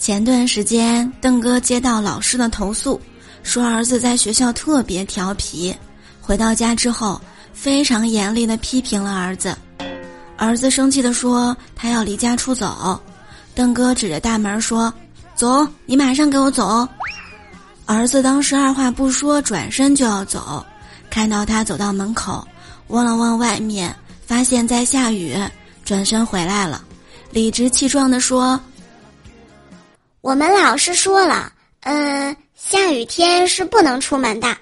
前段时间，邓哥接到老师的投诉，说儿子在学校特别调皮。回到家之后，非常严厉的批评了儿子。儿子生气的说：“他要离家出走。”邓哥指着大门说：“走，你马上给我走。”儿子当时二话不说，转身就要走。看到他走到门口，望了望外面，发现在下雨，转身回来了，理直气壮的说：“我们老师说了，嗯，下雨天是不能出门的。”